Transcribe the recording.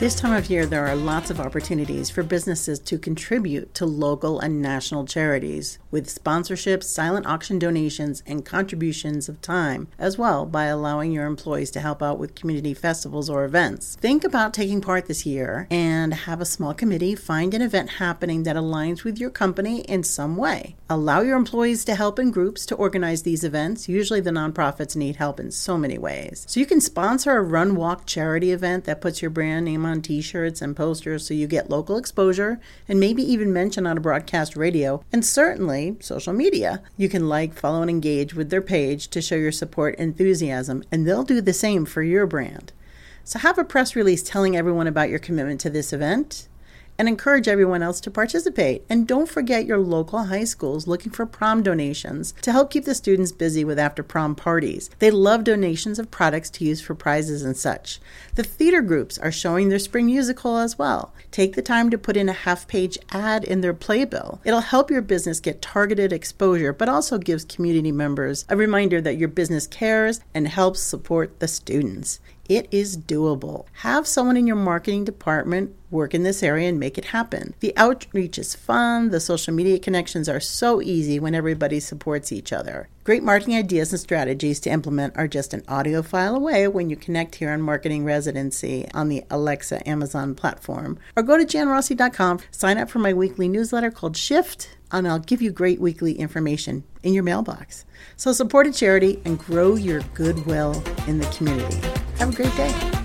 This time of year, there are lots of opportunities for businesses to contribute to local and national charities with sponsorships, silent auction donations, and contributions of time, as well by allowing your employees to help out with community festivals or events. Think about taking part this year and have a small committee find an event happening that aligns with your company in some way. Allow your employees to help in groups to organize these events. Usually, the nonprofits need help in so many ways. So, you can sponsor a run walk charity event that puts your brand name on t shirts and posters so you get local exposure and maybe even mention on a broadcast radio and certainly social media. You can like, follow, and engage with their page to show your support enthusiasm, and they'll do the same for your brand. So, have a press release telling everyone about your commitment to this event and encourage everyone else to participate. And don't forget your local high schools looking for prom donations to help keep the students busy with after prom parties. They love donations of products to use for prizes and such. The theater groups are showing their spring musical as well. Take the time to put in a half page ad in their playbill. It'll help your business get targeted exposure, but also gives community members a reminder that your business cares and helps support the students. It is doable. Have someone in your marketing department work in this area and make it happen. The outreach is fun. The social media connections are so easy when everybody supports each other. Great marketing ideas and strategies to implement are just an audio file away when you connect here on Marketing Residency on the Alexa Amazon platform. Or go to janrossi.com, sign up for my weekly newsletter called Shift, and I'll give you great weekly information in your mailbox. So support a charity and grow your goodwill in the community. Have a great day.